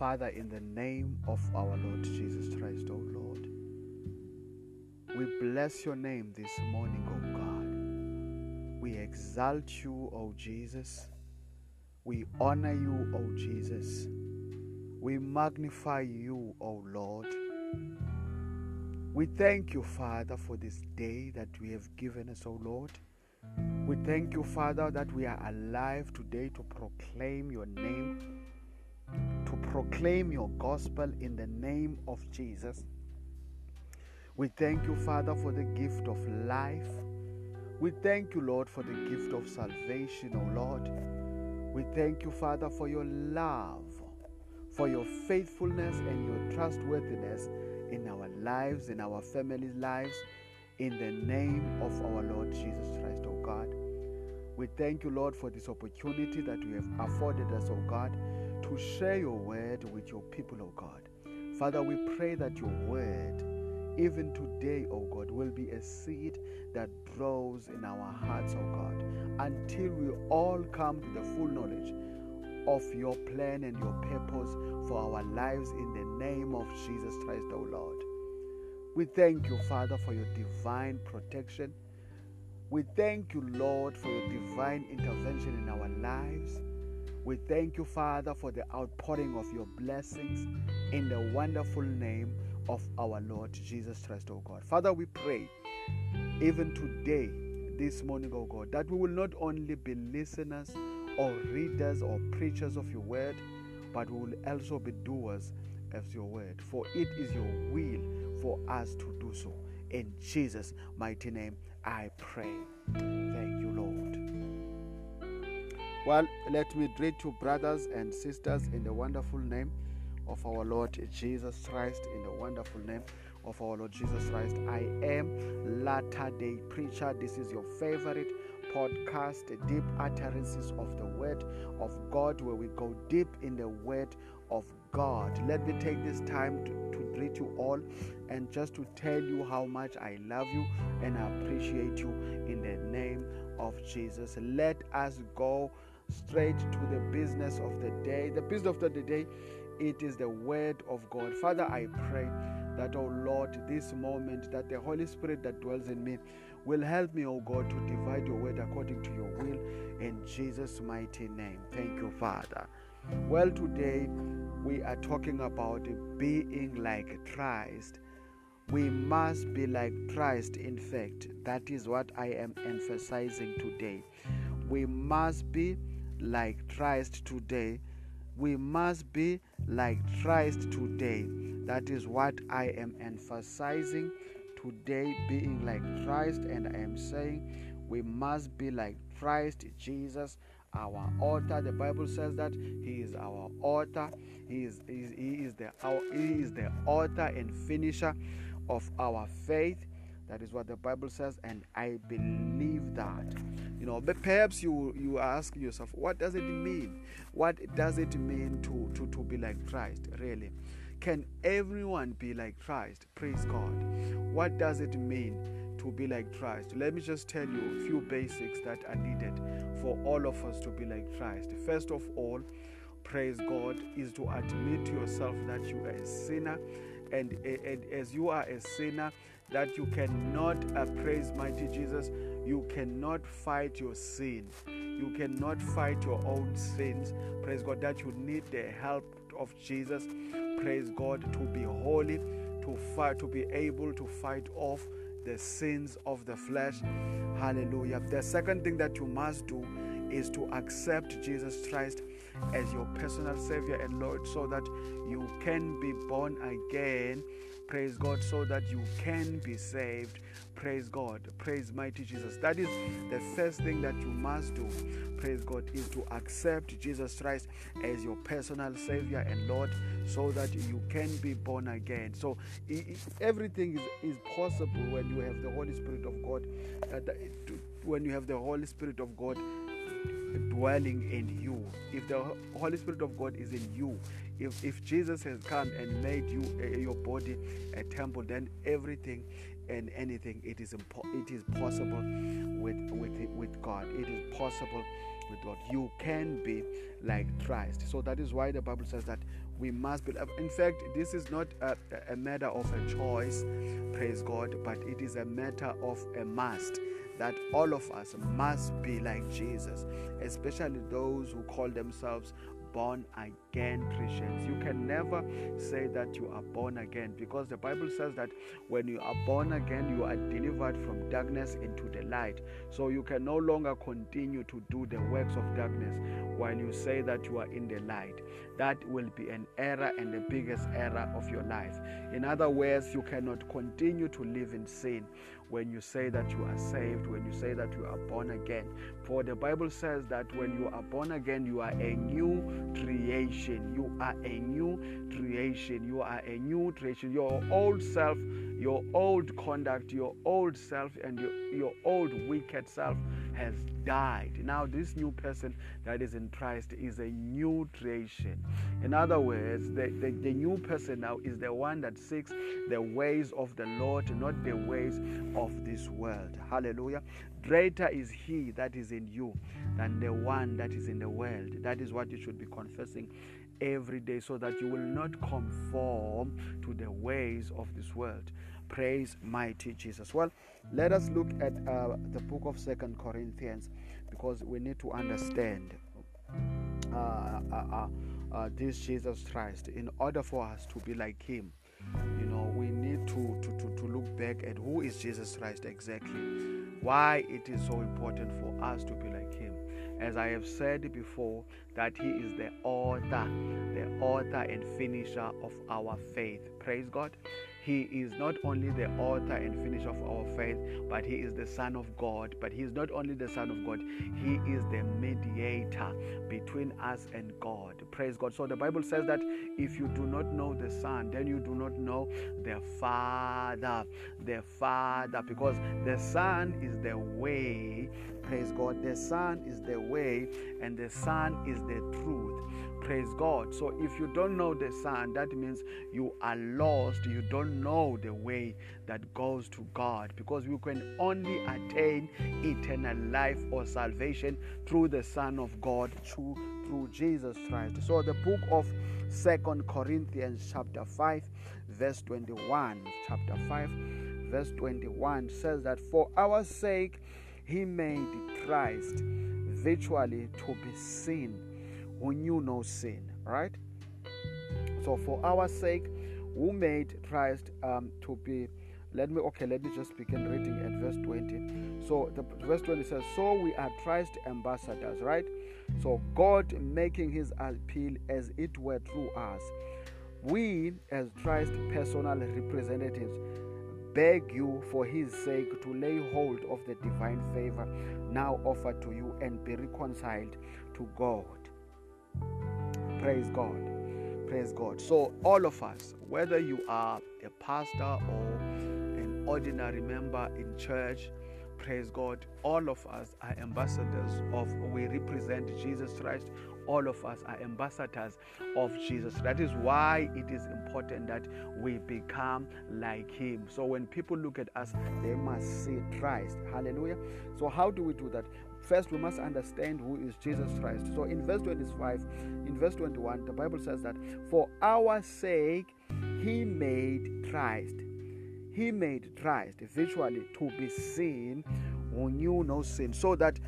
Father, in the name of our Lord Jesus Christ, O oh Lord, we bless your name this morning, O oh God. We exalt you, O oh Jesus. We honor you, O Jesus. We magnify you, O Lord. We thank you, Father, for this day that we have given us, O Lord. We thank you, Father, that we are alive today to proclaim your name, proclaim your gospel in the name of Jesus. We thank you, Father, for the gift of life. We thank you, Lord, for the gift of salvation, O Lord. We thank you, Father, for your love, for your faithfulness and your trustworthiness in our lives, in our families' lives, in the name of our Lord Jesus Christ, O God. We thank you, Lord, for this opportunity that you have afforded us, O God, to share your word with your people, O God. Father, we pray that your word, even today, O God, will be a seed that grows in our hearts, O God, until we all come to the full knowledge of your plan and your purpose for our lives in the name of Jesus Christ, O Lord. We thank you, Father, for your divine protection. We thank you, Lord, for your divine intervention in our lives. We thank you, Father, for the outpouring of your blessings in the wonderful name of our Lord Jesus Christ, O God. Father, we pray even today, this morning, O God, that we will not only be listeners or readers or preachers of your word, but we will also be doers of your word. For it is your will for us to do so. In Jesus' mighty name, I pray. Thank you. Well, let me greet you, brothers and sisters, in the wonderful name of our Lord Jesus Christ, in the wonderful name of our Lord Jesus Christ. I am Latter day Preacher. This is your favorite podcast, Deep Utterances of the Word of God, where we go deep in the Word of God. Let me take this time to, to greet you all and just to tell you how much I love you and I appreciate you in the name of Jesus. Let us go straight to the business of the day. The business of the day, it is the Word of God. Father, I pray that, oh Lord, this moment, that the Holy Spirit that dwells in me will help me, oh God, to divide your word according to your will in Jesus' mighty name. Thank you, Father. Well, today we are talking about being like Christ. We must be like Christ, in fact. That is what I am emphasizing today. We must be like Christ today. We must be like Christ today. That is what I am emphasizing today, being like Christ. And I am saying we must be like Christ Jesus our author. The Bible says that He is our author. He is, he is, he is, the, he is the author and finisher of our faith. That is what the Bible says, and I believe that. You know, but perhaps you you ask yourself, what does it mean? What does it mean to, to, to be like Christ, really? Can everyone be like Christ? Praise God. What does it mean to be like Christ? Let me just tell you a few basics that are needed for all of us to be like Christ. First of all, praise God, is to admit to yourself that you are a sinner. And, and as you are a sinner, that you cannot uh, praise mighty Jesus, you cannot fight your sin. You cannot fight your own sins. Praise God, that you need the help of Jesus. Praise God, to be holy, to fight, to be able to fight off the sins of the flesh. Hallelujah. The second thing that you must do is to accept Jesus Christ as your personal Savior and Lord so that you can be born again. Praise God, so that you can be saved. Praise God. Praise mighty Jesus. That is the first thing that you must do. Praise God is to accept Jesus Christ as your personal Savior and Lord so that you can be born again. So everything is, is possible when you have the Holy Spirit of God. Uh, when you have the Holy Spirit of God dwelling in you, if the Holy Spirit of God is in you, if, if Jesus has come and made you uh, your body a temple, then everything and anything it is impo- it is possible with with with God. It is possible with God. You can be like Christ. So that is why the Bible says that we must be. In fact, this is not a, a matter of a choice, praise God, but it is a matter of a must that all of us must be like Jesus, especially those who call themselves born again Christians. You can never say that you are born again because the Bible says that when you are born again, you are delivered from darkness into the light. So you can no longer continue to do the works of darkness while you say that you are in the light. That will be an error and the biggest error of your life. In other words, you cannot continue to live in sin when you say that you are saved, when you say that you are born again. For the Bible says that when you are born again, you are a new creation. You are a new creation. You are a new creation. Your old self, your old conduct, your old self, and your, your old wicked self has died. Now, this new person that is in Christ is a new creation. In other words, the, the, the, new person now is the one that seeks the ways of the Lord, not the ways of this world. Hallelujah. Greater is he that is in you than the one that is in the world. That is what you should be confessing every day so that you will not conform to the ways of this world. Praise mighty Jesus. Well, let us look at uh, the book of Second Corinthians because we need to understand uh, uh, uh, uh, this Jesus Christ in order for us to be like Him. You know, we need to, to, to, to look back at who is Jesus Christ exactly, why it is so important for us to be like Him as I have said before, that He is the author, the author and finisher of our faith. Praise God. He is not only the author and finisher of our faith, but He is the Son of God. But He is not only the Son of God, He is the mediator between us and God. Praise God. So the Bible says that if you do not know the Son, then you do not know the Father. The Father, because the Son is the way. Praise God. The Son is the way, and the Son is the truth. Praise God. So if you don't know the Son, that means you are lost. You don't know the way that goes to God because you can only attain eternal life or salvation through the Son of God, through, through Jesus Christ. So the book of Second Corinthians chapter 5 verse 21 chapter 5 verse 21 says that for our sake he made Christ virtually to be seen who knew no sin, right? So for our sake, who made Christ um, to be let me okay let me just begin reading at verse 20 so the verse 20 says so we are christ ambassadors right? So god making his appeal as it were through us we as christ personal representatives beg you for his sake to lay hold of the divine favor now offered to you and be reconciled to god Praise God. Praise God. So, all of us, whether you are a pastor or an ordinary member in church, praise God, all of us are ambassadors of, we represent Jesus Christ. All of us are ambassadors of Jesus. That is why it is important that we become like Him. So when people look at us, they must see Christ. Hallelujah. So, how do we do that? First, we must understand who is Jesus Christ. So, in verse 25, in verse 21, the Bible says that for our sake, He made Christ. He made Christ virtually to be seen who knew no sin. So that,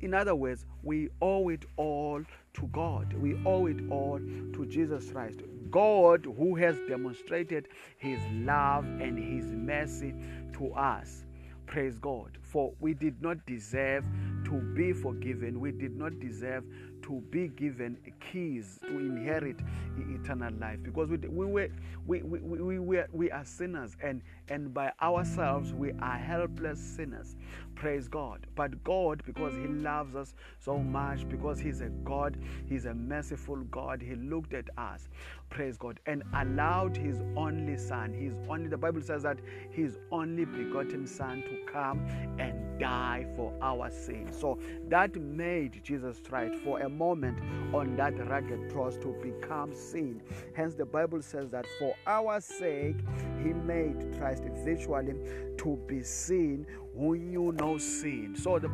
in other words, we owe it all to God. We owe it all to Jesus Christ. God, who has demonstrated His love and His mercy to us. Praise God. For we did not deserve to be forgiven. We did not deserve to be given keys to inherit eternal life. Because we, we were we, we, we, we, we are sinners and and by ourselves we are helpless sinners. Praise god. But god because he loves us so much because he's a god he's a merciful god he looked at us. Praise god. And allowed his only son his only the bible says that his only begotten son to come and die for our sins. So that made Jesus Christ for a moment on that rugged cross to become sin. Hence, the Bible says that for our sake, He made Christ virtually to be sin who knew no sin. So, the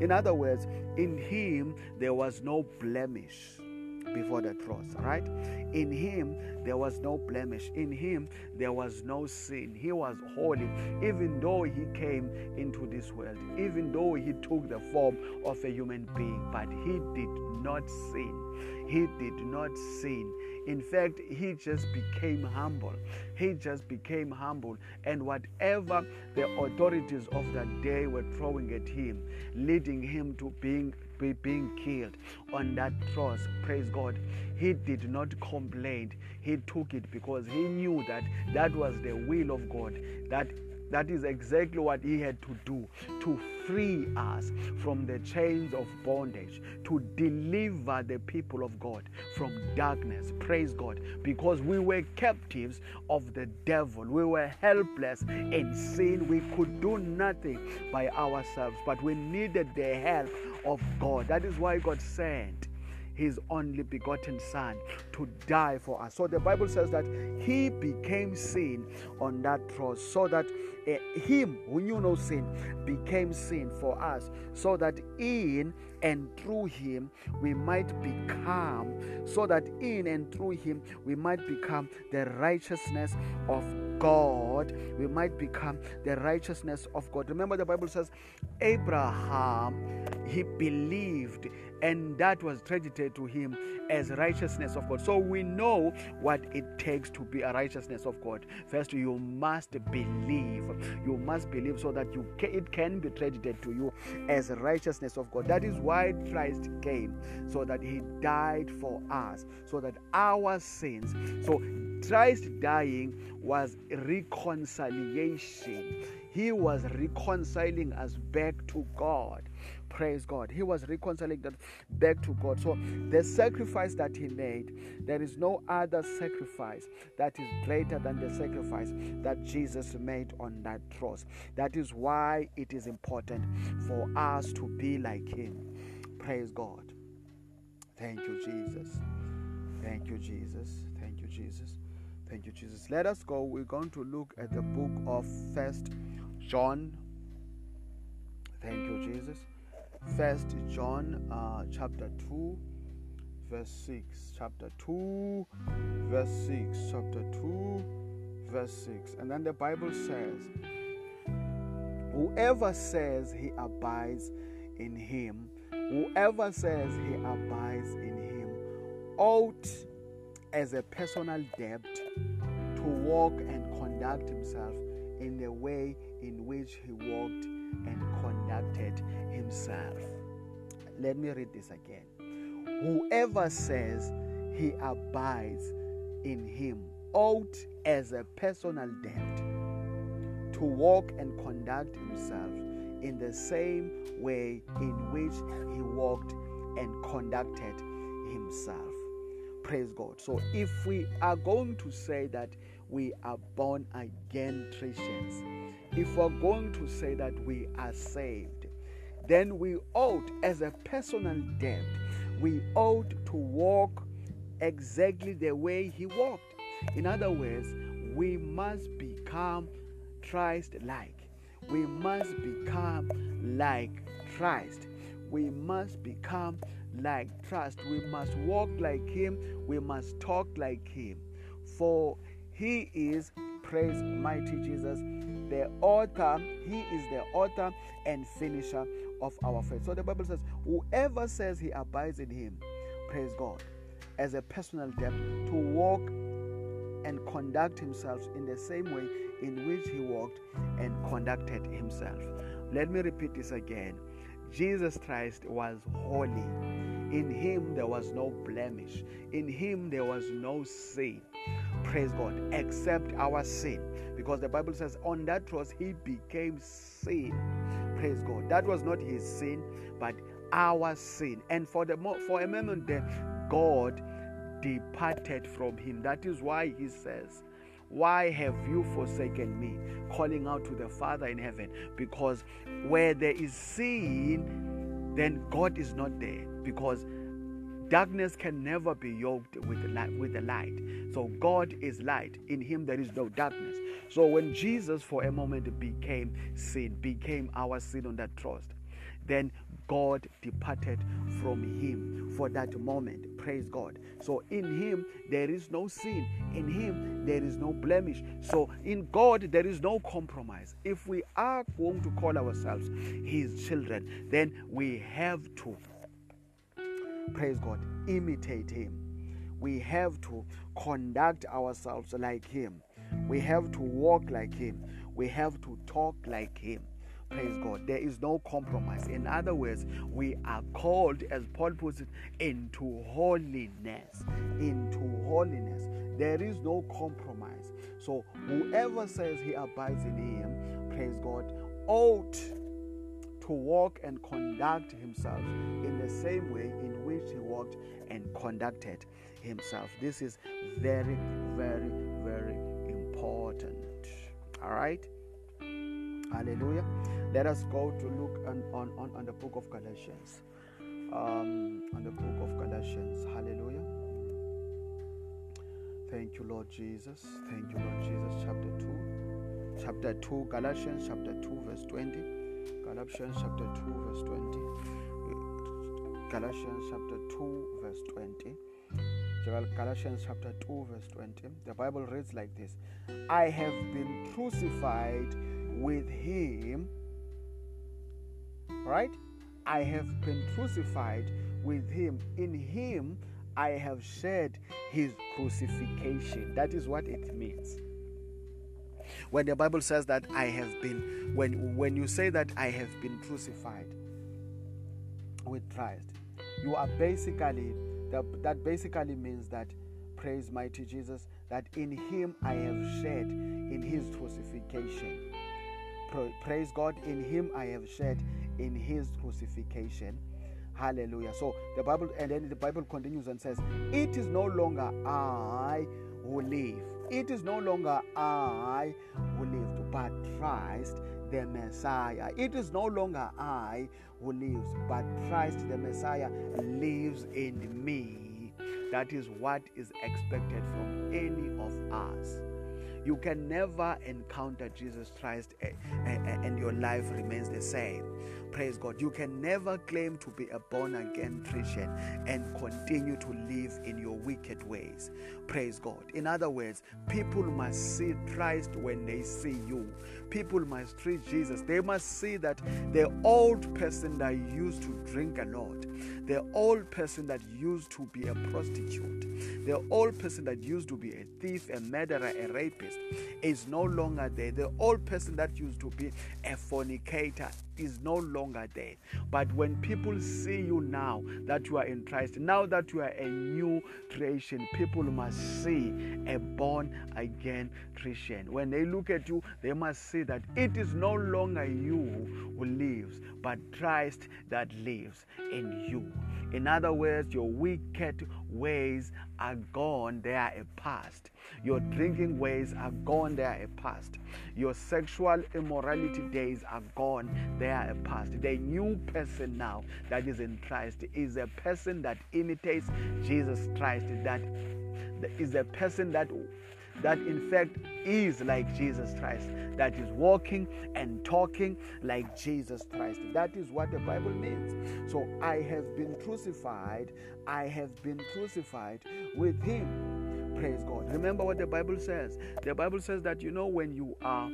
in other words, in Him there was no blemish before the cross, right? In him there was no blemish. In him there was no sin. He was holy, even though he came into this world, even though he took the form of a human being, but he did not sin. He did not sin. In fact, he just became humble. He just became humble. And whatever the authorities of that day were throwing at him, leading him to being be being killed on that cross, praise God, he did not complain. He took it because he knew that that was the will of God, that that is exactly what he had to do to free us from the chains of bondage, to deliver the people of God from darkness. Praise God. Because we were captives of the devil. We were helpless in sin. We could do nothing by ourselves, but we needed the help of God. That is why God sent his only begotten Son to die for us. So the Bible says that he became sin on that cross so that uh, him who knew no sin became sin for us, so that in and through him we might become, so that in and through him we might become the righteousness of God. We might become the righteousness of God. Remember, the Bible says Abraham, he believed and that was credited to him as righteousness of God. So we know what it takes to be a righteousness of God. First, you must believe. You must believe so that you can, it can be credited to you as righteousness of God. That is why Christ came, so that He died for us, so that our sins. So Christ dying was reconciliation. He was reconciling us back to God. Praise God. He was reconciling back to God. So the sacrifice that he made, there is no other sacrifice that is greater than the sacrifice that Jesus made on that cross. That is why it is important for us to be like him. Praise God. Thank you, Jesus. Thank you, Jesus. Thank you, Jesus. Thank you, Jesus. Let us go. We're going to look at the book of First John. Thank you, Jesus. First John uh, chapter 2 verse 6 chapter 2 verse 6 chapter 2 verse 6 and then the Bible says whoever says he abides in him whoever says he abides in him ought as a personal debt to walk and conduct himself in the way in which he walked and conducted himself. Let me read this again. Whoever says he abides in him ought as a personal debt to walk and conduct himself in the same way in which he walked and conducted himself. Praise God. So, if we are going to say that we are born again Christians, if we're going to say that we are saved, then we ought, as a personal debt, we ought to walk exactly the way He walked. In other words, we must become Christ like. We must become like Christ. We must become like Christ. We must walk like Him. We must talk like Him. For He is, praise mighty Jesus, the author, he is the author and finisher of our faith. So the Bible says, whoever says he abides in him, praise God, as a personal debt to walk and conduct himself in the same way in which he walked and conducted himself. Let me repeat this again. Jesus Christ was holy. In him there was no blemish. In him there was no sin. Praise God, except our sin. Because the Bible says on that cross he became sin. Praise God. That was not his sin, but our sin. And for the for a moment there, God departed from him. That is why he says, Why have you forsaken me? Calling out to the Father in heaven. Because where there is sin, then God is not there. Because darkness can never be yoked with the light, with the light. So God is light. In him there is no darkness. So when Jesus for a moment became sin, became our sin on that cross, then God departed from him for that moment. Praise God. So in him there is no sin. In him there is no blemish. So in God there is no compromise. If we are going to call ourselves his children, then we have to praise God, imitate him. We have to conduct ourselves like him. We have to walk like him. We have to talk like him. Praise God. There is no compromise. In other words, we are called, as Paul puts it, into holiness. Into holiness. There is no compromise. So whoever says he abides in him, praise God, ought to walk and conduct himself in the same way in which he walked and conducted himself. This is very, very, very important. All right. Hallelujah. Let us go to look on, on, on, on the book of Galatians. Um, on the book of Galatians. Hallelujah. Thank you, Lord Jesus. Thank you, Lord Jesus. Chapter 2. Chapter 2, Galatians chapter 2, verse 20. Galatians chapter 2, verse 20. Galatians chapter 2, verse 20. Galatians chapter 2, verse 20. The Bible reads like this I have been crucified with him. Right? I have been crucified with him. In him I have shared his crucifixion. That is what it means. When the Bible says that I have been, when, when you say that I have been crucified with Christ, you are basically, that, that basically means that, praise mighty Jesus, that in him I have shared in his crucifixion. Praise God, in him I have shared in his crucifixion. Hallelujah. So the Bible, and then the Bible continues and says, It is no longer I who live. It is no longer I who live, but Christ the Messiah. It is no longer I who lives, but Christ the Messiah lives in me. That is what is expected from any of us. You can never encounter Jesus Christ eh, eh, eh, and your life remains the same. Praise God. You can never claim to be a born again Christian and continue to live in your wicked ways. Praise God. In other words, people must see Christ when they see you. People must treat Jesus. They must see that the old person that used to drink a lot, the old person that used to be a prostitute, the old person that used to be a thief, a murderer, a rapist, is no longer there. The old person that used to be a fornicator is no longer there. But when people see you now that you are in Christ, now that you are a new creation, people must see a born again Christian. When they look at you, they must see that it is no longer you who lives, but Christ that lives in you. In other words, your wicked ways are gone, they are a past. Your drinking ways are gone, they are a past. Your sexual immorality days are gone, they are a past. The new person now that is in Christ is a person that imitates Jesus Christ, that is a person that that in fact is like Jesus Christ, that is walking and talking like Jesus Christ. That is what the Bible means. So I have been crucified, I have been crucified with him. Praise God. Remember what the Bible says. The Bible says that you know when you are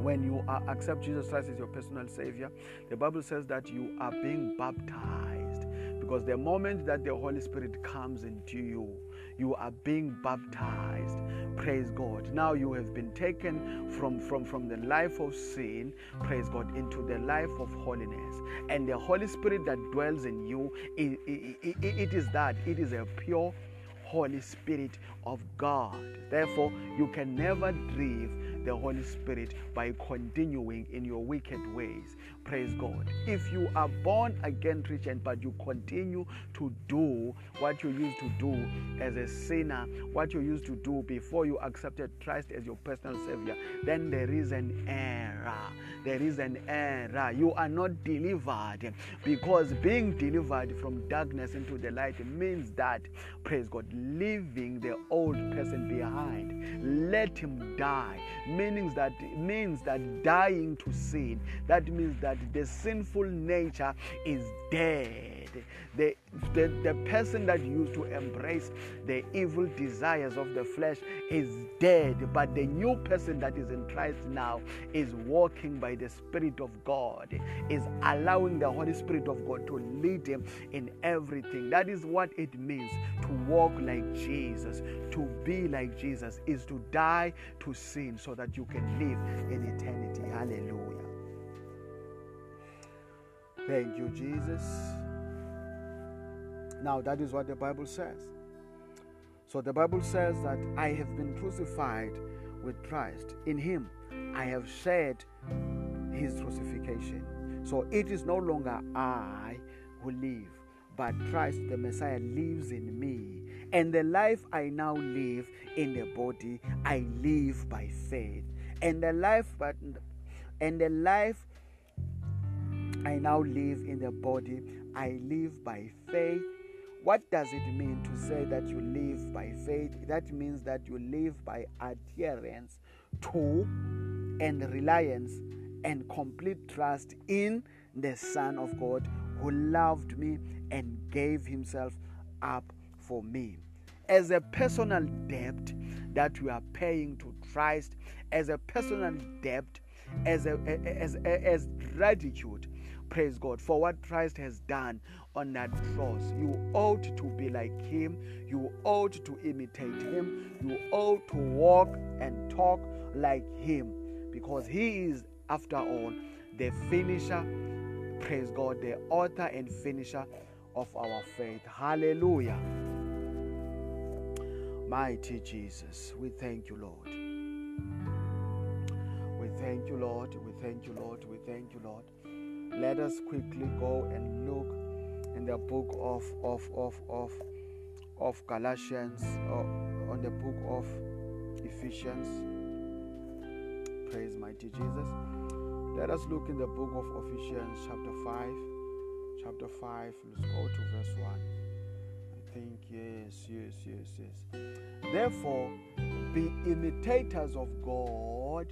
when you are, accept Jesus Christ as your personal Savior, the Bible says that you are being baptized. Because the moment that the Holy Spirit comes into you, you are being baptized praise god now you have been taken from from from the life of sin praise god into the life of holiness and the holy spirit that dwells in you it, it, it, it is that it is a pure Holy Spirit of God. Therefore, you can never drive the Holy Spirit by continuing in your wicked ways. Praise God. If you are born again Christian, but you continue to do what you used to do as a sinner, what you used to do before you accepted Christ as your personal Savior, then there is an error. There is an error. You are not delivered because being delivered from darkness into the light means that, praise God, leaving the old person behind. Let him die. Meaning that means that dying to sin. That means that the sinful nature is dead. The, the, the person that used to embrace the evil desires of the flesh is dead, but the new person that is in Christ now is walking by the Spirit of God, is allowing the Holy Spirit of God to lead him in everything. That is what it means to walk like Jesus, to be like Jesus, is to die to sin so that you can live in eternity. Hallelujah. Thank you, Jesus. Now, that is what the Bible says. So, the Bible says that I have been crucified with Christ. In Him, I have shared His crucifixion. So, it is no longer I who live, but Christ, the Messiah, lives in me. And the life I now live in the body, I live by faith. And the life, but and the life I now live in the body, I live by faith. What does it mean to say that you live by faith? That means that you live by adherence to and reliance and complete trust in the Son of God who loved me and gave himself up for me. As a personal debt that we are paying to Christ, as a personal debt, as, a, as, as, as gratitude Praise God for what Christ has done on that cross. You ought to be like Him. You ought to imitate Him. You ought to walk and talk like Him because He is, after all, the finisher. Praise God, the author and finisher of our faith. Hallelujah. Mighty Jesus, we thank you, Lord. We thank you, Lord. We thank you, Lord. We thank you, Lord let us quickly go and look in the book of of of of, of Galatians or uh, on the book of Ephesians. Praise mighty Jesus. Let us look in the book of Ephesians chapter 5. Chapter 5, let's go to verse 1. I think, yes, yes, yes, yes. Therefore, be imitators of God,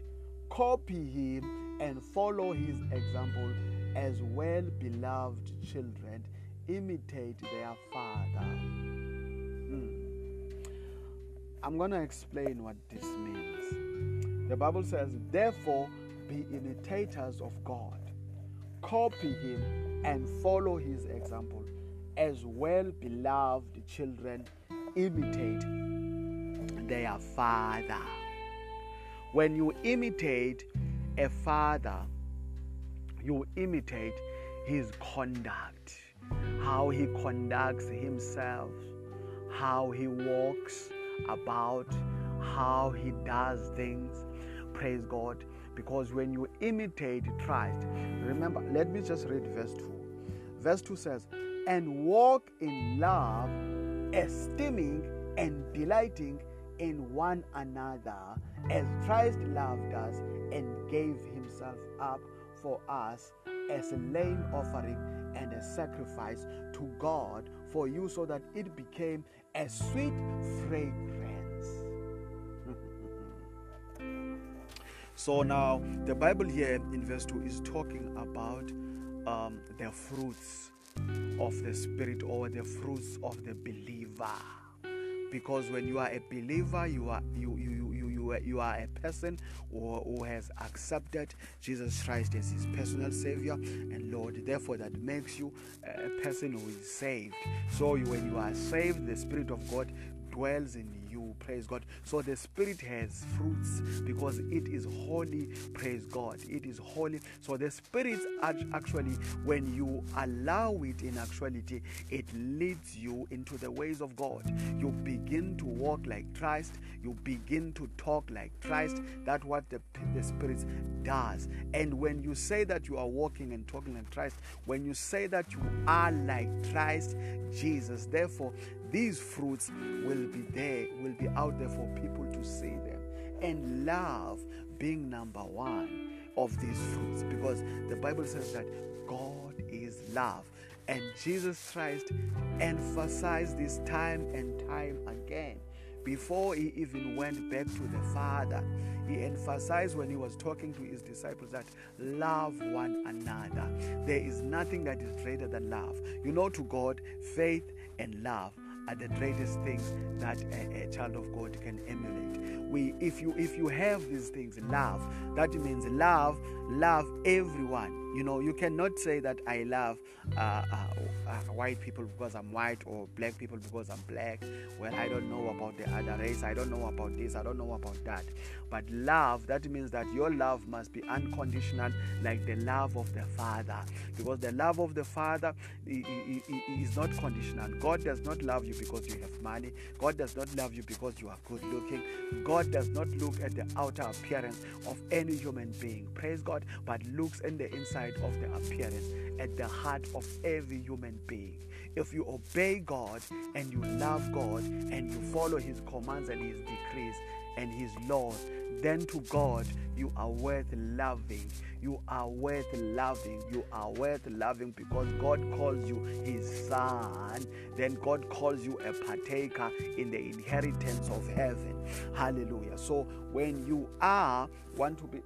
copy him, and follow his example as well beloved children imitate their father. Hmm. I'm going to explain what this means. The Bible says, Therefore, be imitators of God, copy him, and follow his example, as well beloved children imitate their father. When you imitate a father, you imitate his conduct, how he conducts himself, how he walks about, how he does things. Praise God. Because when you imitate Christ, remember, let me just read verse 2. Verse 2 says, And walk in love, esteeming and delighting in one another as Christ loved us and gave himself up for us as a lame offering and a sacrifice to God for you so that it became a sweet fragrance. so now the Bible here in verse 2 is talking about um, the fruits of the Spirit or the fruits of the believer. Because when you are a believer, you are you you you are, a person who, who has accepted Jesus Christ as his personal Savior and Lord. Therefore, that makes you a person who is saved. So, when you are saved, the Spirit of God dwells in you Praise God. So the Spirit has fruits because it is holy. Praise God. It is holy. So the Spirit actually, when you allow it in actuality, it leads you into the ways of God. You begin to walk like Christ. You begin to talk like Christ. That's what the, the Spirit does. And when you say that you are walking and talking like Christ, when you say that you are like Christ Jesus, therefore, these fruits will be there, will be out there for people to see them. And love being number one of these fruits because the Bible says that God is love. And Jesus Christ emphasized this time and time again before he even went back to the Father. He emphasized when he was talking to his disciples that love one another. There is nothing that is greater than love. You know, to God, faith and love are the greatest things that a, a, child of God can emulate. We, if you if you have these things, love, that means love, love everyone you know, you cannot say that I love uh, uh, uh, white people because I'm white or black people because I'm black. Well, I don't know about the other race. I don't know about this. I don't know about that. But love, that means that your love must be unconditional, like the love of the Father. Because the love of the Father is not conditional. God does not love you because you have money. God does not love you because you are good looking. God does not look at the outer appearance of any human being. Praise God. But looks in the inside of the appearance at the heart of every human being. If you obey God and you love God and you follow His commands and His decrees and His laws, then to God you are worth loving. You are worth loving. You are worth loving because God calls you His son. Then God calls you a partaker in the inheritance of heaven. Hallelujah. So when you are want to be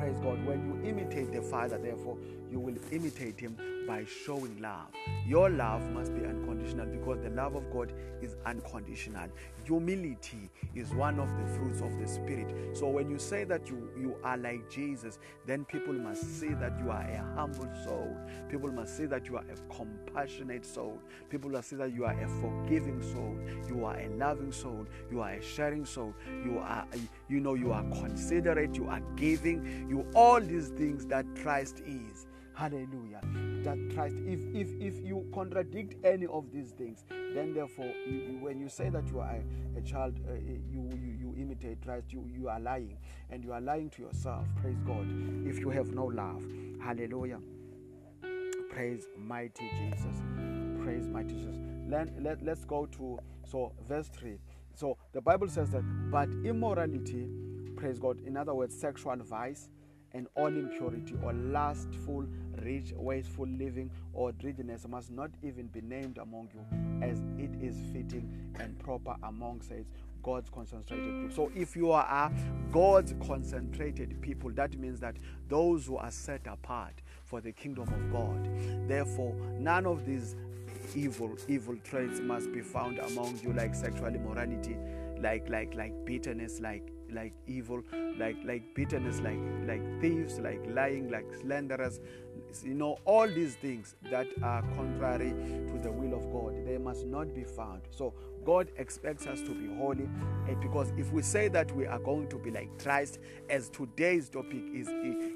Praise God. When you imitate the Father, therefore, you will imitate Him by showing love. Your love must be unconditional because the love of God is unconditional. Humility is one of the fruits of the Spirit. So when you say that you, you are like Jesus, then people must see that you are a humble soul. People must see that you are a compassionate soul. People must see that you are a forgiving soul. You are a loving soul. You are a sharing soul. You are, you know, you are considerate. You are giving you all these things that Christ is. Hallelujah. That Christ, if if if you contradict any of these things, then therefore, you, you, when you say that you are a, child, uh, you, you you imitate Christ, you you are lying, and you are lying to yourself. Praise God. If you have no love, Hallelujah. Praise mighty Jesus. Praise mighty Jesus. Let, let, let's go to so verse 3. So the Bible says that, but immorality, praise God, in other words, sexual vice and all impurity or lustful, rich, wasteful living or greediness must not even be named among you, as it is fitting and proper among saints. God's concentrated people. So, if you are God's concentrated people, that means that those who are set apart for the kingdom of God. Therefore, none of these evil evil traits must be found among you, like sexual immorality, like like like bitterness, like like evil, like like bitterness, like like thieves, like lying, like slanderers. You know, all these things that are contrary to the will of God, they must not be found. So God expects us to be holy, because if we say that we are going to be like Christ, as today's topic is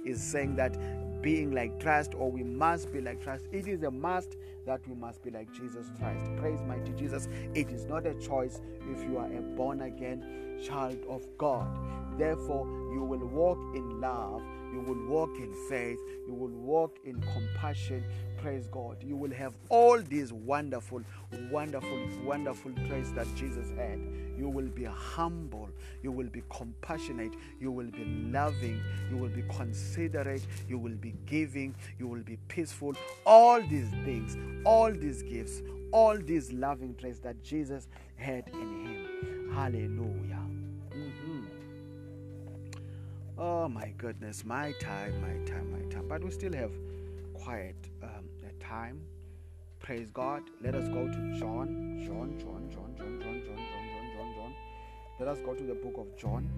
is saying that being like Christ or we must be like Christ, it is a must that we must be like Jesus Christ. Praise mighty Jesus. It is not a choice if you are a born again child of God. Therefore, you will walk in love, you will walk in faith, you will walk in compassion. Praise God. You will have all these wonderful, wonderful, wonderful traits that Jesus had. You will be humble, you will be compassionate, you will be loving, you will be considerate, you will be giving, you will be peaceful. All these things, all these gifts, all these loving traits that Jesus had in him. Hallelujah. Oh my goodness, my time, my time, my time. But we still have quiet um, time. Praise God. Let us go to John, John, John, John, John, John, John, John, John, John, John. Let us go to the book of John.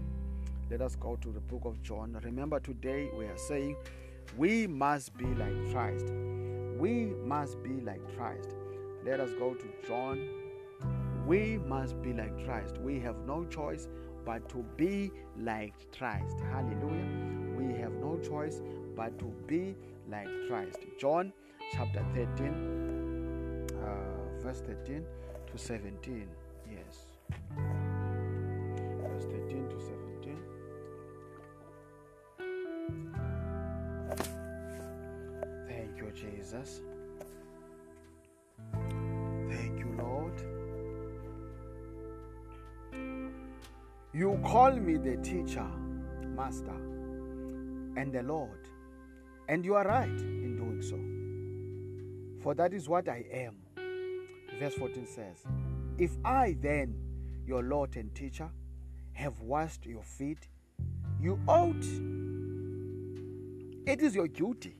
Let us go to the book of John. Remember, today we are saying we must be like Christ. We must be like Christ. Let us go to John We must be like Christ. We have no choice but to be like Christ. Hallelujah. We have no choice but to be like Christ. John chapter 13, uh, verse 13 to 17. Yes. Verse 13 to 17. Thank you, Jesus. Thank you, Lord. You call me the teacher, master, and the Lord, and you are right in doing so. For that is what I am. Verse 14 says, If I then, your Lord and teacher, have washed your feet, you ought. It is your duty.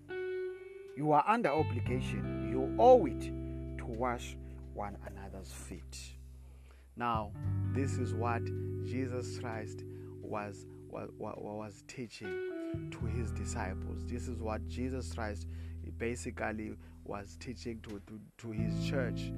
You are under obligation. You owe it to wash one another's feet. Now, this is what Jesus Christ was, was, was teaching to his disciples. This is what Jesus Christ basically was teaching to, to, to his church.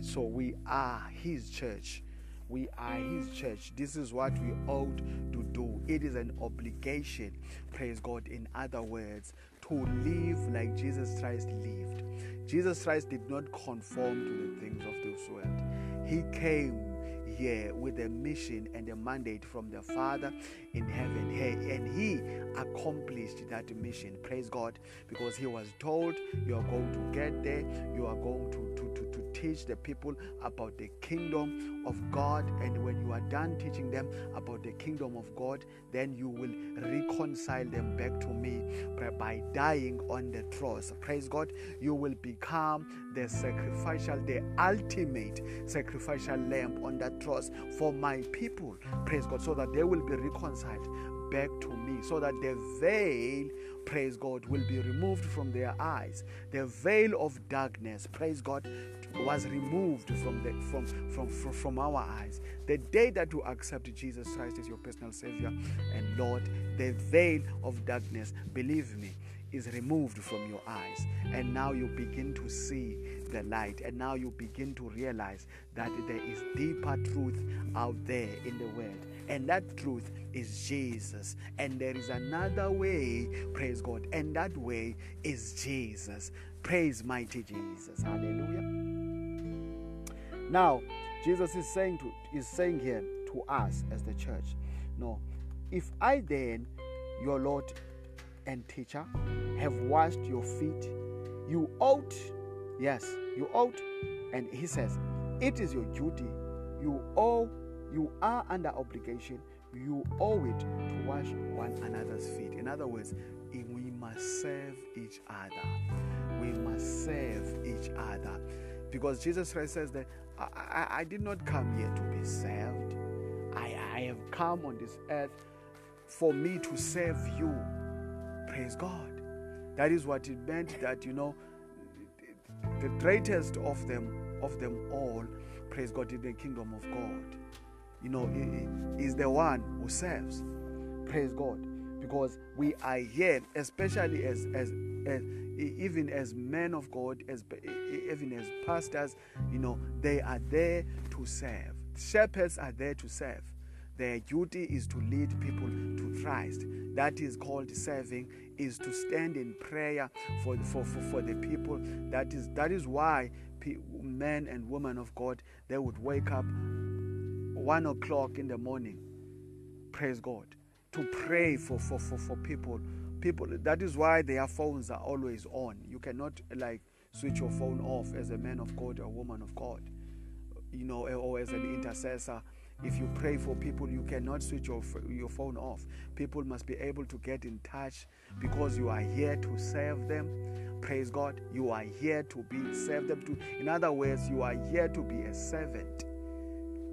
So we are his church. We are his church. This is what we ought to do. It is an obligation, praise God. In other words, to live like Jesus Christ lived. Jesus Christ did not conform to the things of this world. He came here with a mission and a mandate from the Father in heaven. Hey, and he accomplished that mission. Praise God. Because he was told, You are going to get there, you are going to, to teach the people about the kingdom of God. And when you are done teaching them about the kingdom of God, then you will reconcile them back to me by dying on the cross. Praise God. You will become the sacrificial, the ultimate sacrificial lamb on that cross for my people. Praise God. So that they will be reconciled back to me so that the veil, praise God, will be removed from their eyes. The veil of darkness, praise God, was removed from, the, from, from, from, from our eyes. The day that you accept Jesus Christ as your personal Savior and Lord, the veil of darkness, believe me, is removed from your eyes. And now you begin to see the light. And now you begin to realize that there is deeper truth out there in the world. And that truth is Jesus. And there is another way, praise God. And that way is Jesus. Praise mighty Jesus. Hallelujah. Now, Jesus is saying to is saying here to us as the church, no, if I then, your Lord and teacher, have washed your feet, you ought, yes, you ought, and he says, it is your duty. You owe, you are under obligation. You owe it to wash one another's feet. In other words, eh, we must serve each other. We must serve each other. Because Jesus Christ says that I, I, I did not come here to be served. I, I have come on this earth for me to serve you. Praise God. That is what it meant that, you know, the greatest of them of them all, praise God, in the kingdom of God, you know, is the one who serves. Praise God. Because we are here, especially as as, as even as men of God, as even as pastors, you know, they are there to serve. Shepherds are there to serve. Their duty is to lead people to Christ. That is called serving, is to stand in prayer for, for, for, for the people. That is, that is why men and women of God, they would wake up one o'clock in the morning, praise God, to pray for, for, for, for people. People, that is why their phones are always on. You cannot like switch your phone off as a man of God or woman of God, you know, or as an intercessor if you pray for people, you cannot switch your, your phone off. People must be able to get in touch because you are here to serve them. Praise God. You are here to be serve them to. In other words, you are here to be a servant.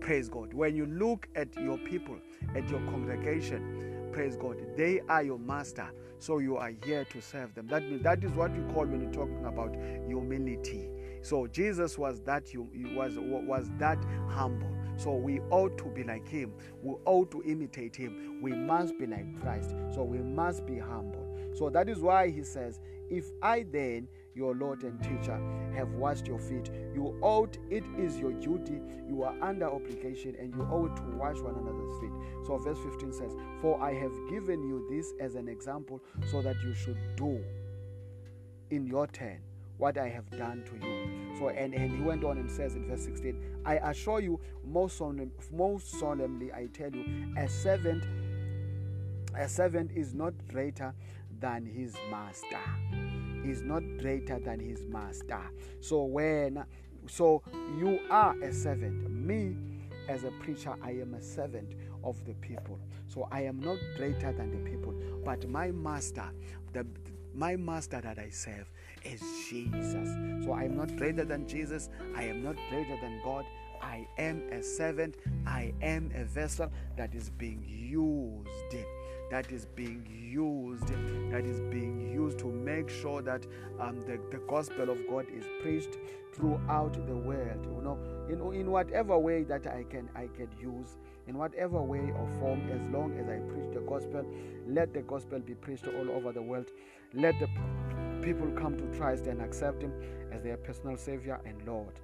Praise God. When you look at your people, at your congregation, praise God, they are your master. So you are here to serve them. That means that is what we call when you're talking about humility. So Jesus was that you was was that humble. So we ought to be like him. We ought to imitate him. We must be like Christ. So we must be humble. So that is why he says, If I then, your Lord and teacher, have washed your feet. You ought, it is your duty, you are under obligation, and you ought to wash one another's feet. So, verse 15 says, For I have given you this as an example, so that you should do in your turn what I have done to you. So, and, and he went on and says in verse 16, I assure you, most, most solemnly, I tell you, a servant, a servant is not greater than his master. Is not greater than his master. So when so you are a servant. Me as a preacher, I am a servant of the people. So I am not greater than the people, but my master, the my master that I serve is Jesus. So I am not greater than Jesus. I am not greater than God. I am a servant. I am a vessel that is being used that is being used, that is being used to make sure that um, the, the gospel of God is preached throughout the world. You know, in, in whatever way that I can I can use, in whatever way or form, as long as I preach the gospel, let the gospel be preached all over the world. Let the people come to Christ and accept Him as their personal Savior and Lord.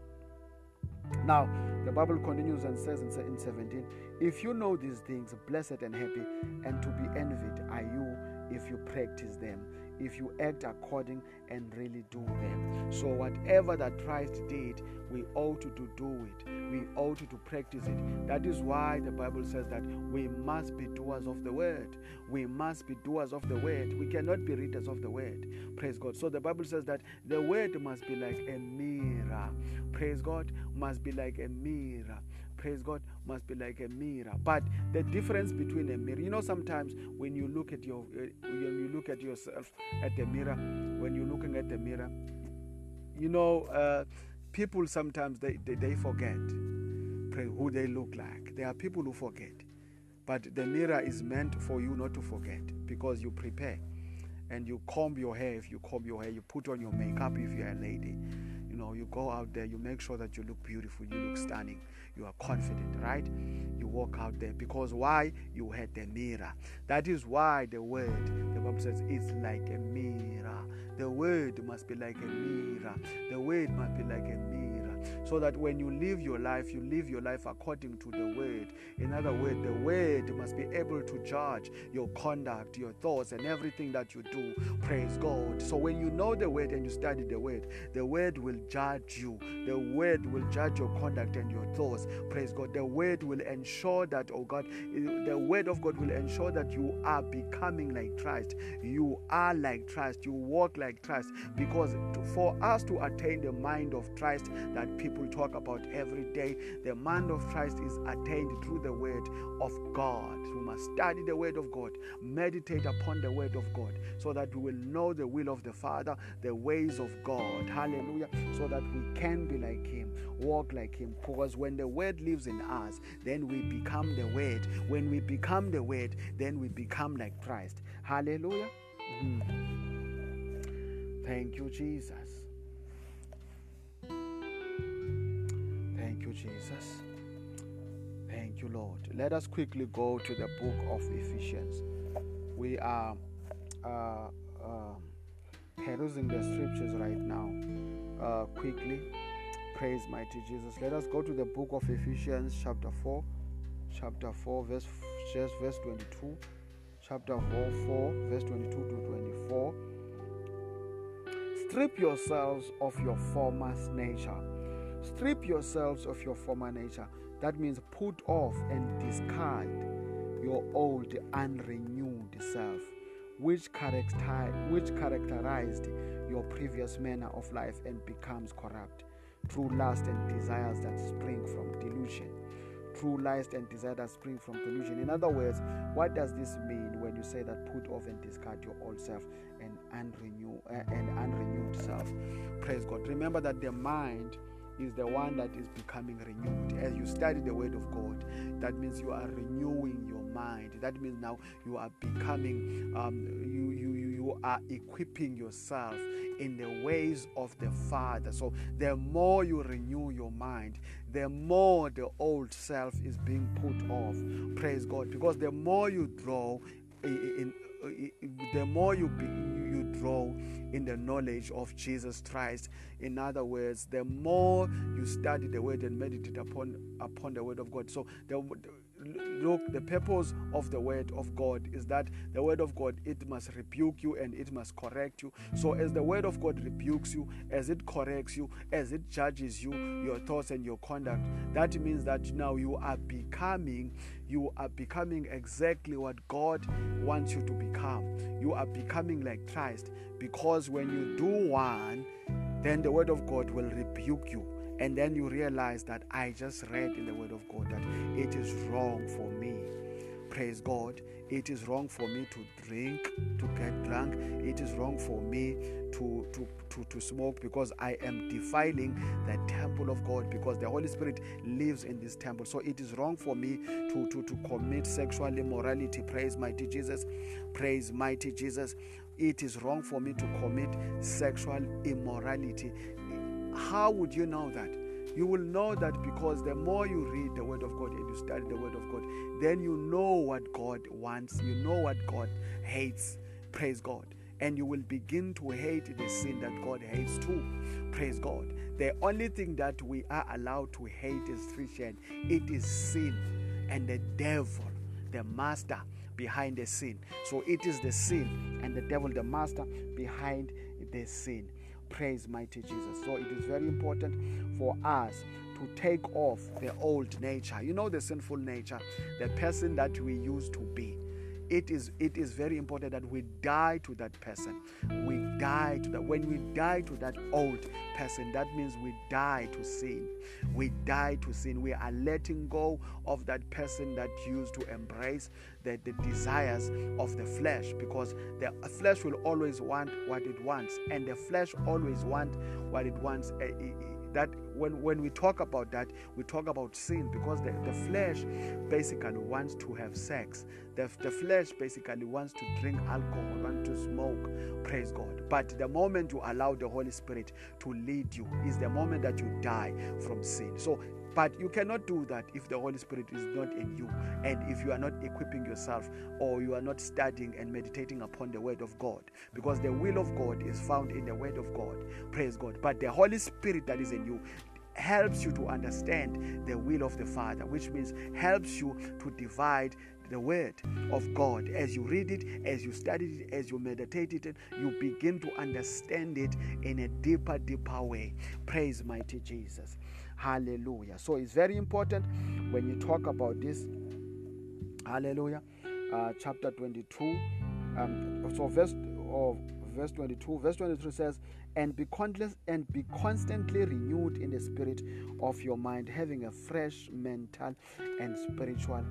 Now, the Bible continues and says in 17, If you know these things, blessed and happy, and to be envied are you if you practice them, if you act according and really do them. So, whatever that Christ did, we ought to do it. We ought to practice it. That is why the Bible says that we must be doers of the word. We must be doers of the word. We cannot be readers of the word. Praise God. So, the Bible says that the word must be like a mirror. Praise God. Must be like a mirror praise God, must be like a mirror. But the difference between a mirror, you know, sometimes when you look at your, uh, when you look at yourself at the mirror, when you're looking at the mirror, you know, uh, people sometimes they, they, they forget who they look like. There are people who forget. But the mirror is meant for you not to forget because you prepare and you comb your hair if you comb your hair, you put on your makeup if you're a lady. You know, you go out there, you make sure that you look beautiful, you look stunning you are confident, right? You walk out there because why? You had the mirror. That is why the word, the Bible says, it's like a mirror. The word must be like a mirror. The word must be like a mirror so that when you live your life, you live your life according to the word. In other words, the word must be able to judge your conduct, your thoughts, and everything that you do. Praise God. So when you know the word and you study the word, the word will judge you. The word will judge your conduct and your thoughts. Praise God. The word will ensure that, oh God, the word of God will ensure that you are becoming like Christ. You are like Christ. You walk like Christ. Because for us to attain the mind of Christ that people talk about every day. The mind of Christ is attained through the word of God. We must study the word of God, meditate upon the word of God, so that we will know the will of the Father, the ways of God. Hallelujah. So that we can be like Him, walk like Him. Because when the word lives in us, then we become the word. When we become the word, then we become like Christ. Hallelujah. Mm. Thank you, Jesus. You, Lord. Let us quickly go to the book of Ephesians. We are uh, uh, perusing the scriptures right now. Uh, quickly, praise mighty Jesus. Let us go to the book of Ephesians, chapter 4, chapter 4, verse, just verse 22. Chapter 4, 4, verse 22 to 24. Strip yourselves of your former nature Strip yourselves of your former nature. That means put off and discard your old unrenewed self, which, character, which characterized your previous manner of life and becomes corrupt through lust and desires that spring from delusion. Through lust and desire that spring from delusion. In other words, what does this mean when you say that put off and discard your old self and unrenew uh, and unrenewed self? Praise God. Remember that the mind is the one that is becoming renewed. As you study the Word of God, that means you are renewing your mind. That means now you are becoming, um, you, you, you are equipping yourself in the ways of the Father. So the more you renew your mind, the more the old self is being put off. Praise God. Because the more you draw in, in, the more you, be, you draw in the knowledge of Jesus Christ. In other words, the more you study the word and meditate upon upon the word of God. So the look the purpose of the word of god is that the word of god it must rebuke you and it must correct you so as the word of god rebukes you as it corrects you as it judges you your thoughts and your conduct that means that now you are becoming you are becoming exactly what god wants you to become you are becoming like christ because when you do one then the word of god will rebuke you and then you realize that I just read in the Word of God that it is wrong for me. Praise God. It is wrong for me to drink, to get drunk. It is wrong for me to, to, to, to smoke because I am defiling the temple of God because the Holy Spirit lives in this temple. So it is wrong for me to, to, to commit sexual immorality. Praise mighty Jesus. Praise mighty Jesus. It is wrong for me to commit sexual immorality. How would you know that? You will know that because the more you read the Word of God and you study the Word of God, then you know what God wants, you know what God hates. Praise God. And you will begin to hate the sin that God hates too. Praise God. The only thing that we are allowed to hate is Christian. It is sin and the devil, the master behind the sin. So it is the sin and the devil, the master behind the sin. Praise mighty Jesus. So it is very important for us to take off the old nature. You know, the sinful nature, the person that we used to be it is it is very important that we die to that person. We die to that when we die to that old person that means we die to sin. We die to sin. We are letting go of that person that used to embrace the, the desires of the flesh because the flesh will always want what it wants and the flesh always want what it wants eh, eh, eh, that when, when we talk about that, we talk about sin because the, the flesh basically wants to have sex. The, the flesh basically wants to drink alcohol, wants to smoke. Praise God. But the moment you allow the Holy Spirit to lead you is the moment that you die from sin. So but you cannot do that if the Holy Spirit is not in you and if you are not equipping yourself or you are not studying and meditating upon the Word of God. Because the will of God is found in the Word of God. Praise God. But the Holy Spirit that is in you helps you to understand the will of the Father, which means helps you to divide the word of God. As you read it, as you study it, as you meditate it, you begin to understand it in a deeper, deeper way. Praise mighty Jesus. Hallelujah. So it's very important when you talk about this. Hallelujah. Uh, chapter 22. Um, so verse of verse 22 verse 23 says and be constantly and be constantly renewed in the spirit of your mind having a fresh mental and spiritual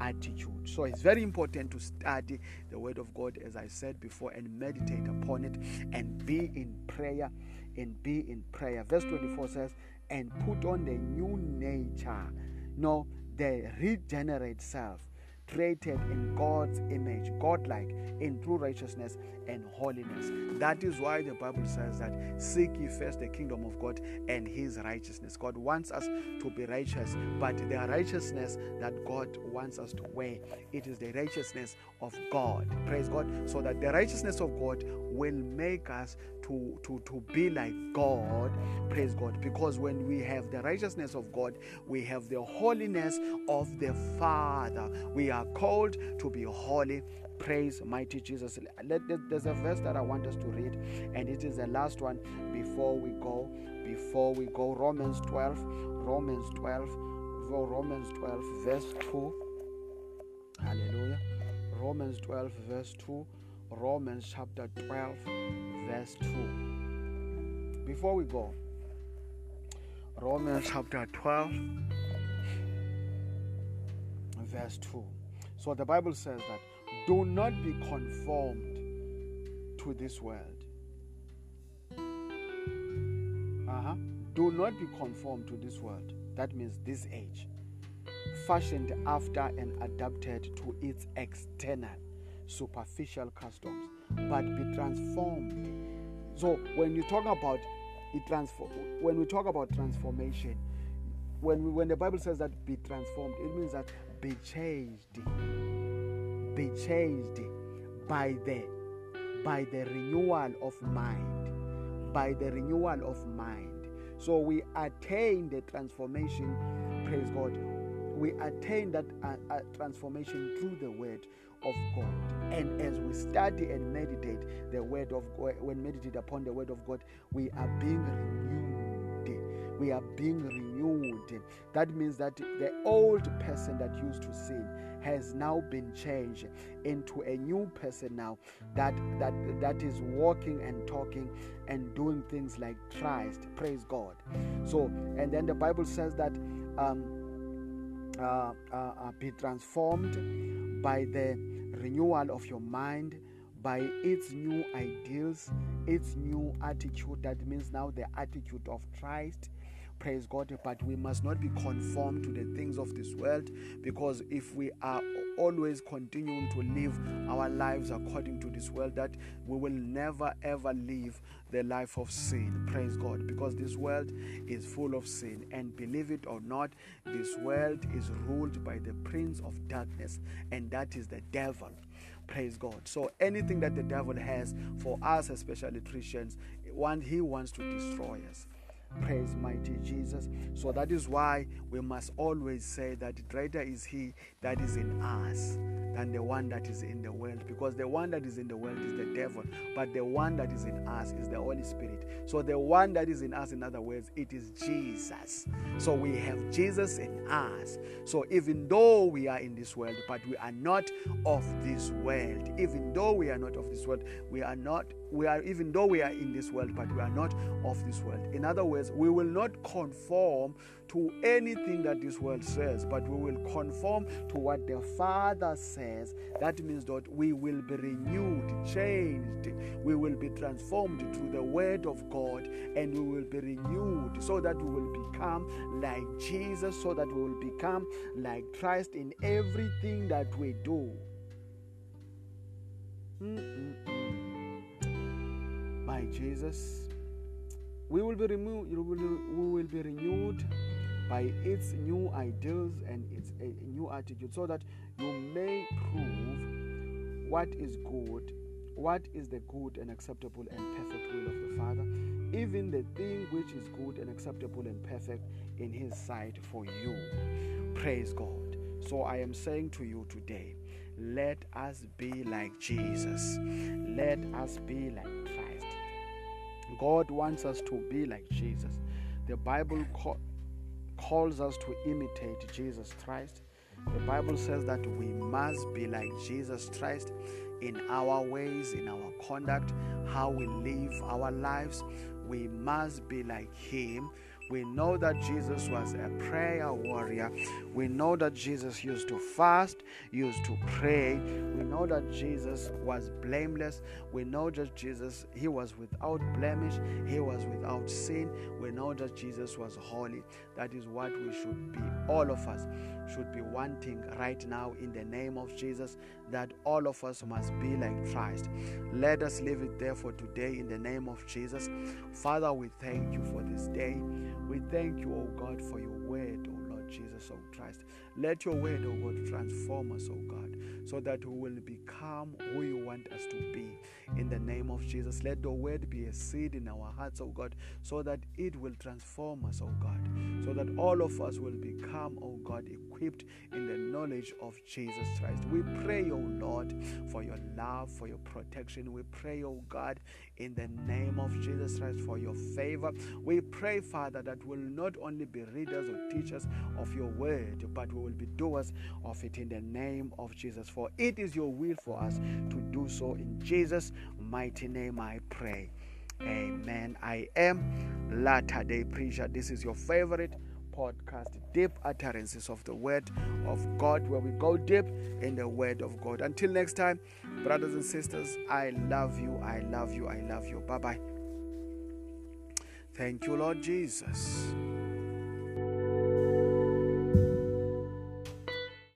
attitude so it's very important to study the word of god as i said before and meditate upon it and be in prayer and be in prayer verse 24 says and put on the new nature no the regenerate self created in God's image, godlike, in true righteousness and holiness. That is why the Bible says that seek ye first the kingdom of God and his righteousness. God wants us to be righteous, but the righteousness that God wants us to wear, it is the righteousness of God. Praise God. So that the righteousness of God will make us to, to, to be like God. Praise God. Because when we have the righteousness of God, we have the holiness of the Father. We are called to be holy. Praise mighty Jesus. Let, there's a verse that I want us to read, and it is the last one before we go. Before we go, Romans 12, Romans 12, Romans 12, verse 2. Hallelujah. Romans 12, verse 2. Romans chapter 12, verse 2. Before we go, Romans chapter 12, verse 2. So the Bible says that do not be conformed to this world. Uh-huh. Do not be conformed to this world. That means this age. Fashioned after and adapted to its external superficial customs, but be transformed. So when you talk about it transform when we talk about transformation, when we, when the Bible says that be transformed, it means that be changed. Be changed by the by the renewal of mind. By the renewal of mind. So we attain the transformation, praise God. We attain that uh, uh, transformation through the word of God. And as we study and meditate the word of God, when meditate upon the word of God, we are being renewed. We are being renewed. That means that the old person that used to sin has now been changed into a new person now that that that is walking and talking and doing things like Christ. Praise God. So, and then the Bible says that um, uh, uh, uh, be transformed by the renewal of your mind by its new ideals, its new attitude. That means now the attitude of Christ. Praise God. But we must not be conformed to the things of this world because if we are always continuing to live our lives according to this world, that we will never ever live the life of sin. Praise God. Because this world is full of sin. And believe it or not, this world is ruled by the prince of darkness, and that is the devil. Praise God. So anything that the devil has for us, especially Christians, one he wants to destroy us. Praise mighty Jesus. So that is why we must always say that greater is He that is in us than the one that is in the world. Because the one that is in the world is the devil, but the one that is in us is the Holy Spirit. So the one that is in us, in other words, it is Jesus. So we have Jesus in us. So even though we are in this world, but we are not of this world, even though we are not of this world, we are not we are even though we are in this world but we are not of this world in other words we will not conform to anything that this world says but we will conform to what the father says. That means that we will be renewed changed. We will be transformed through the word of god and we will be renewed so that we will become like jesus so that we will become like christ in everything that we do. Mm-mm-mm. By Jesus, we will be removed, we will be renewed by its new ideals and its new attitude, so that you may prove what is good, what is the good and acceptable and perfect will of the Father, even the thing which is good and acceptable and perfect in His sight for you. Praise God. So I am saying to you today, let us be like Jesus. Let us be like God wants us to be like Jesus. The Bible call, calls us to imitate Jesus Christ. The Bible says that we must be like Jesus Christ in our ways, in our conduct, how we live our lives. We must be like Him we know that Jesus was a prayer warrior. We know that Jesus used to fast, used to pray. We know that Jesus was blameless. We know that Jesus, he was without blemish, he was without sin. We know that Jesus was holy. That is what we should be. All of us should be wanting right now in the name of Jesus that all of us must be like Christ. Let us leave it there for today in the name of Jesus. Father, we thank you for this day. We thank you, O God, for your word, O Lord Jesus, O Christ. Let your word, O God, transform us, O God, so that we will become who you want us to be. In the name of Jesus, let the word be a seed in our hearts, O God, so that it will transform us, O God, so that all of us will become, O God, equipped in the knowledge of Jesus Christ. We pray, O Lord, for your love, for your protection. We pray, O God, in the name of Jesus Christ for your favor. We pray, Father, that we'll not only be readers or teachers of your word, but we will be doers of it in the name of Jesus. For it is your will for us to do so in Jesus' mighty name, I pray. Amen. I am Latter day Preacher. This is your favorite podcast, Deep Utterances of the Word of God, where we go deep in the Word of God. Until next time, brothers and sisters, I love you, I love you, I love you. Bye bye. Thank you, Lord Jesus.